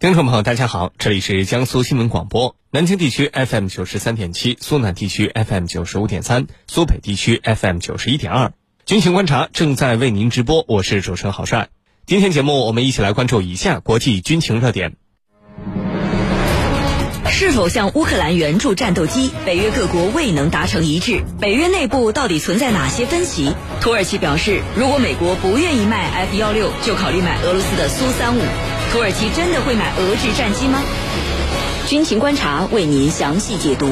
听众朋友，大家好，这里是江苏新闻广播，南京地区 FM 九十三点七，苏南地区 FM 九十五点三，苏北地区 FM 九十一点二。军情观察正在为您直播，我是主持人郝帅。今天节目我们一起来关注以下国际军情热点：是否向乌克兰援助战斗机？北约各国未能达成一致，北约内部到底存在哪些分歧？土耳其表示，如果美国不愿意卖 F 幺六，就考虑买俄罗斯的苏三五。土耳其真的会买俄制战机吗？军情观察为您详细解读。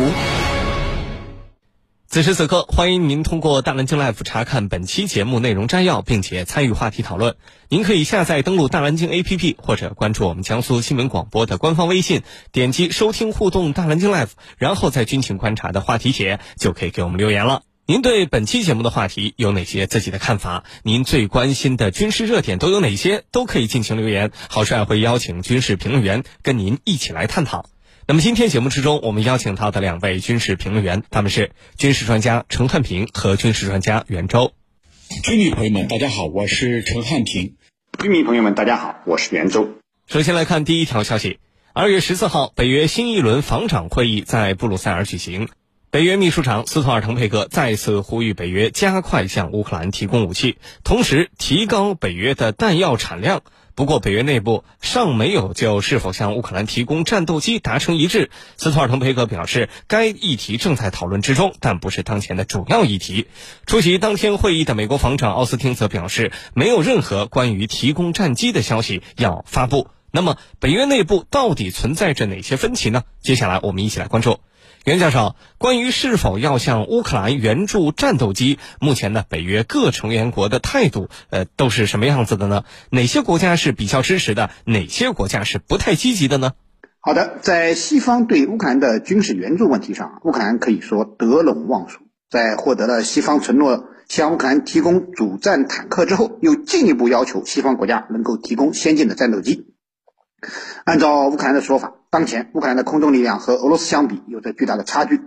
此时此刻，欢迎您通过大蓝鲸 Life 查看本期节目内容摘要，并且参与话题讨论。您可以下载登录大蓝鲸 APP，或者关注我们江苏新闻广播的官方微信，点击收听互动大蓝鲸 Life，然后在军情观察的话题帖就可以给我们留言了。您对本期节目的话题有哪些自己的看法？您最关心的军事热点都有哪些？都可以尽情留言，郝帅会邀请军事评论员跟您一起来探讨。那么今天节目之中，我们邀请到的两位军事评论员，他们是军事专家陈汉平和军事专家袁周。军迷朋友们，大家好，我是陈汉平。军迷朋友们，大家好，我是袁周。首先来看第一条消息：二月十四号，北约新一轮防长会议在布鲁塞尔举行。北约秘书长斯托尔滕佩格再次呼吁北约加快向乌克兰提供武器，同时提高北约的弹药产量。不过，北约内部尚没有就是否向乌克兰提供战斗机达成一致。斯托尔滕佩格表示，该议题正在讨论之中，但不是当前的主要议题。出席当天会议的美国防长奥斯汀则表示，没有任何关于提供战机的消息要发布。那么，北约内部到底存在着哪些分歧呢？接下来，我们一起来关注。袁教授，关于是否要向乌克兰援助战斗机，目前呢，北约各成员国的态度，呃，都是什么样子的呢？哪些国家是比较支持的？哪些国家是不太积极的呢？好的，在西方对乌克兰的军事援助问题上，乌克兰可以说得陇望蜀。在获得了西方承诺向乌克兰提供主战坦克之后，又进一步要求西方国家能够提供先进的战斗机。按照乌克兰的说法，当前乌克兰的空中力量和俄罗斯相比有着巨大的差距，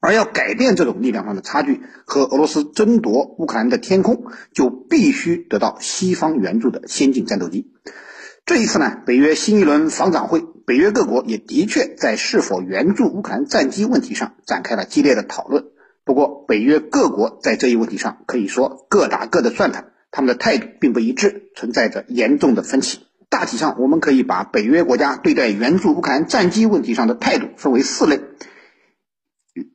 而要改变这种力量上的差距，和俄罗斯争夺乌克兰的天空，就必须得到西方援助的先进战斗机。这一次呢，北约新一轮防长会，北约各国也的确在是否援助乌克兰战机问题上展开了激烈的讨论。不过，北约各国在这一问题上可以说各打各的算盘，他们的态度并不一致，存在着严重的分歧。大体上，我们可以把北约国家对待援助乌克兰战机问题上的态度分为四类。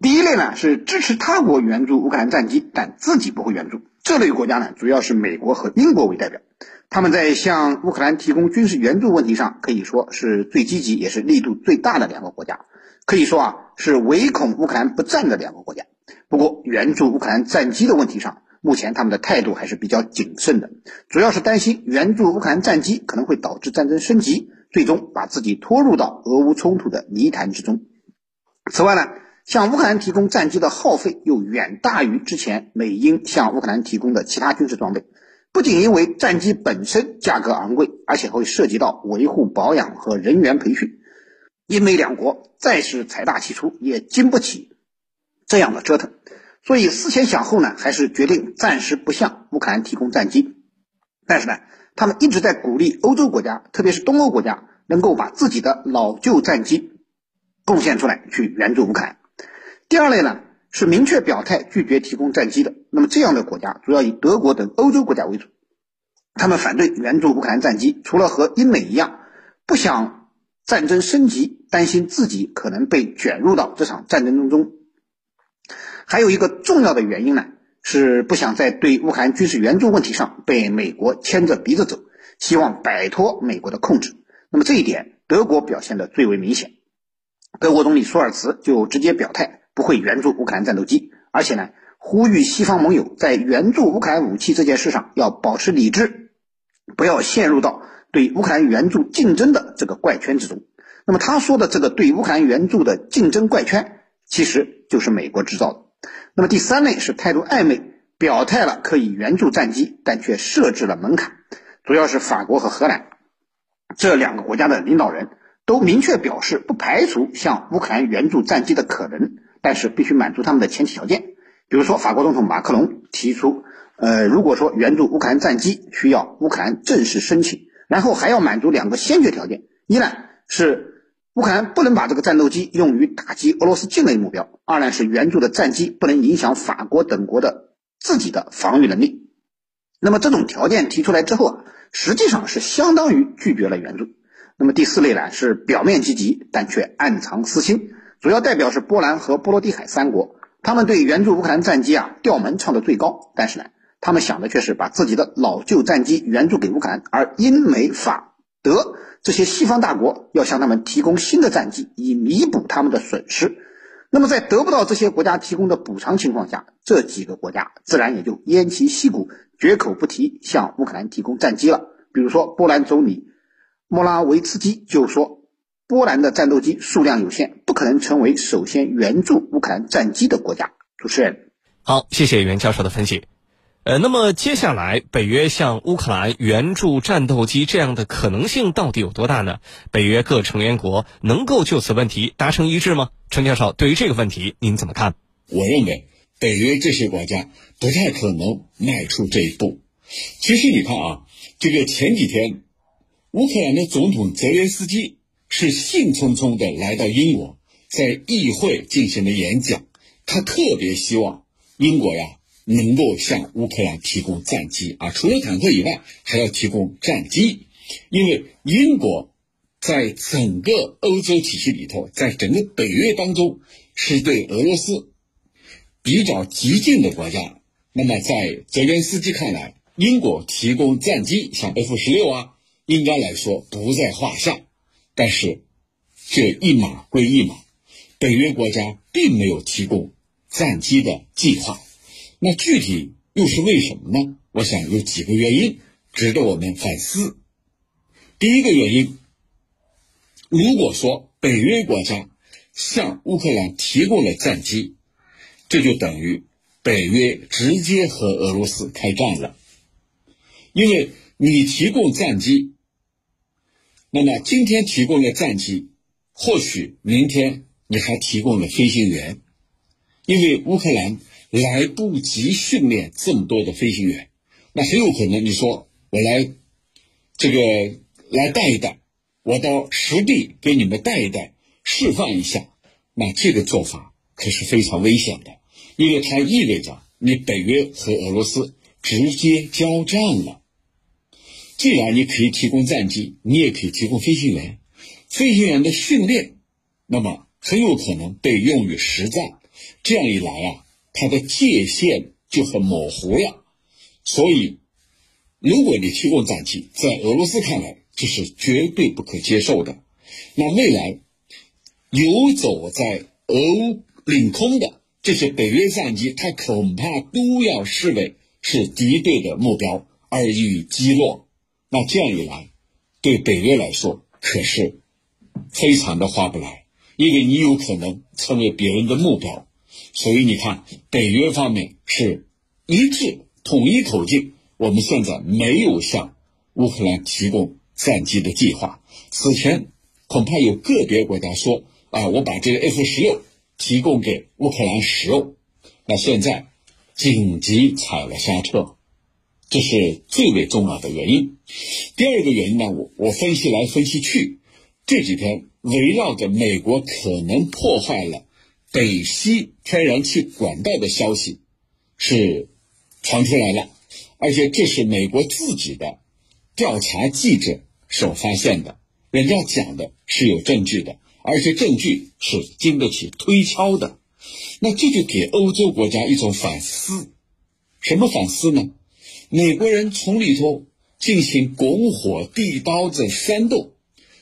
第一类呢是支持他国援助乌克兰战机，但自己不会援助。这类国家呢主要是美国和英国为代表，他们在向乌克兰提供军事援助问题上可以说是最积极也是力度最大的两个国家，可以说啊是唯恐乌克兰不战的两个国家。不过，援助乌克兰战机的问题上，目前他们的态度还是比较谨慎的，主要是担心援助乌克兰战机可能会导致战争升级，最终把自己拖入到俄乌冲突的泥潭之中。此外呢，向乌克兰提供战机的耗费又远大于之前美英向乌克兰提供的其他军事装备，不仅因为战机本身价格昂贵，而且会涉及到维护保养和人员培训，英美两国再是财大气粗，也经不起这样的折腾。所以思前想后呢，还是决定暂时不向乌克兰提供战机。但是呢，他们一直在鼓励欧洲国家，特别是东欧国家，能够把自己的老旧战机贡献出来去援助乌克兰。第二类呢，是明确表态拒绝提供战机的。那么这样的国家主要以德国等欧洲国家为主，他们反对援助乌克兰战机，除了和英美一样不想战争升级，担心自己可能被卷入到这场战争当中。还有一个重要的原因呢，是不想在对乌克兰军事援助问题上被美国牵着鼻子走，希望摆脱美国的控制。那么这一点，德国表现的最为明显。德国总理舒尔茨就直接表态不会援助乌克兰战斗机，而且呢，呼吁西方盟友在援助乌克兰武器这件事上要保持理智，不要陷入到对乌克兰援助竞争的这个怪圈之中。那么他说的这个对乌克兰援助的竞争怪圈，其实就是美国制造的。那么第三类是态度暧昧，表态了可以援助战机，但却设置了门槛。主要是法国和荷兰这两个国家的领导人都明确表示，不排除向乌克兰援助战机的可能，但是必须满足他们的前提条件。比如说，法国总统马克龙提出，呃，如果说援助乌克兰战机需要乌克兰正式申请，然后还要满足两个先决条件：一呢是乌克兰不能把这个战斗机用于打击俄罗斯境内目标；二呢是援助的战机不能影响法国等国的自己的防御能力。那么这种条件提出来之后啊，实际上是相当于拒绝了援助。那么第四类呢是表面积极，但却暗藏私心，主要代表是波兰和波罗的海三国，他们对援助乌克兰战机啊调门唱的最高，但是呢。他们想的却是把自己的老旧战机援助给乌克兰，而英美法德这些西方大国要向他们提供新的战机，以弥补他们的损失。那么，在得不到这些国家提供的补偿情况下，这几个国家自然也就偃旗息鼓，绝口不提向乌克兰提供战机了。比如说，波兰总理莫拉维茨基就说：“波兰的战斗机数量有限，不可能成为首先援助乌克兰战机的国家。”主持人，好，谢谢袁教授的分析。呃，那么接下来北约向乌克兰援助战斗机这样的可能性到底有多大呢？北约各成员国能够就此问题达成一致吗？陈教授，对于这个问题您怎么看？我认为北约这些国家不太可能迈出这一步。其实你看啊，这个前几天乌克兰的总统泽连斯基是兴冲冲的来到英国，在议会进行了演讲，他特别希望英国呀。能够向乌克兰提供战机啊，除了坦克以外，还要提供战机，因为英国在整个欧洲体系里头，在整个北约当中，是对俄罗斯比较激进的国家。那么，在泽连斯基看来，英国提供战机，像 F 十六啊，应该来说不在话下。但是，这一码归一码，北约国家并没有提供战机的计划。那具体又是为什么呢？我想有几个原因值得我们反思。第一个原因，如果说北约国家向乌克兰提供了战机，这就等于北约直接和俄罗斯开战了。因为你提供战机，那么今天提供了战机，或许明天你还提供了飞行员，因为乌克兰。来不及训练这么多的飞行员，那很有可能你说我来这个来带一带，我到实地给你们带一带，示范一下，那这个做法可是非常危险的，因为它意味着你北约和俄罗斯直接交战了。既然你可以提供战机，你也可以提供飞行员，飞行员的训练，那么很有可能被用于实战，这样一来啊。它的界限就很模糊了，所以，如果你提供战机，在俄罗斯看来这是绝对不可接受的。那未来游走在俄乌领空的这些北约战机，它恐怕都要视为是敌对的目标而予以击落。那这样一来，对北约来说可是非常的划不来，因为你有可能成为别人的目标。所以你看，北约方面是一致统一口径，我们现在没有向乌克兰提供战机的计划。此前恐怕有个别国家说啊，我把这个 F 十六提供给乌克兰使用，那现在紧急踩了刹车，这是最为重要的原因。第二个原因呢，我我分析来分析去，这几天围绕着美国可能破坏了。北溪天然气管道的消息是传出来了，而且这是美国自己的调查记者所发现的，人家讲的是有证据的，而且证据是经得起推敲的。那这就给欧洲国家一种反思，什么反思呢？美国人从里头进行拱火、递刀子、煽动，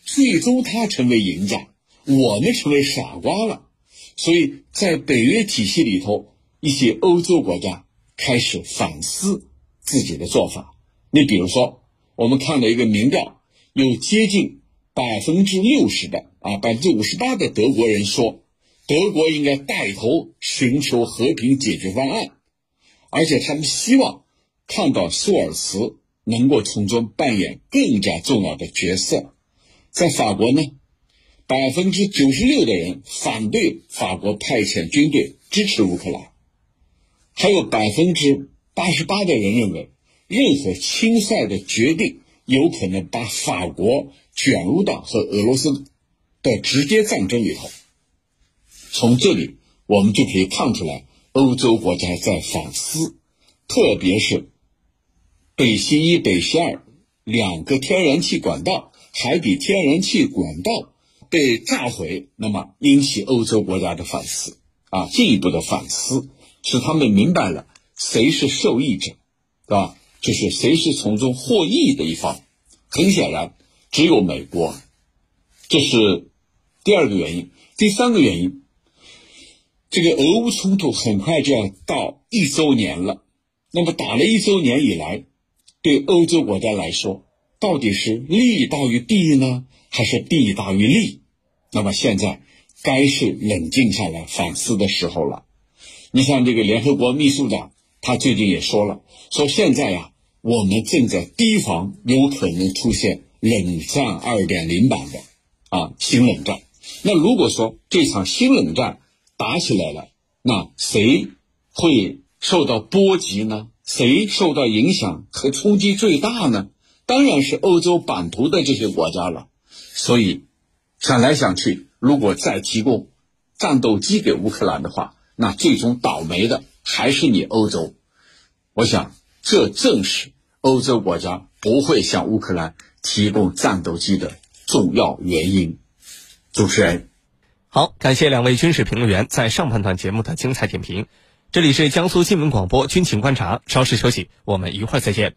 最终他成为赢家，我们成为傻瓜了。所以在北约体系里头，一些欧洲国家开始反思自己的做法。你比如说，我们看到一个民调，有接近百分之六十的啊，百分之五十八的德国人说，德国应该带头寻求和平解决方案，而且他们希望看到舒尔茨能够从中扮演更加重要的角色。在法国呢？百分之九十六的人反对法国派遣军队支持乌克兰，还有百分之八十八的人认为，任何轻率的决定有可能把法国卷入到和俄罗斯的直接战争里头。从这里我们就可以看出来，欧洲国家在反思，特别是北溪一、北溪二两个天然气管道、海底天然气管道被炸毁，那么引起欧洲国家的反思啊，进一步的反思，使他们明白了谁是受益者，是吧？就是谁是从中获益的一方。很显然，只有美国，这是第二个原因。第三个原因，这个俄乌冲突很快就要到一周年了。那么打了一周年以来，对欧洲国家来说，到底是利大于弊呢，还是弊大于利？那么现在该是冷静下来反思的时候了。你像这个联合国秘书长，他最近也说了，说现在呀。我们正在提防有可能出现冷战二点零版的啊新冷战。那如果说这场新冷战打起来了，那谁会受到波及呢？谁受到影响和冲击最大呢？当然是欧洲版图的这些国家了。所以想来想去，如果再提供战斗机给乌克兰的话，那最终倒霉的还是你欧洲。我想。这正是欧洲国家不会向乌克兰提供战斗机的重要原因。主持人，好，感谢两位军事评论员在上半段节目的精彩点评。这里是江苏新闻广播军情观察，稍事休息，我们一会儿再见。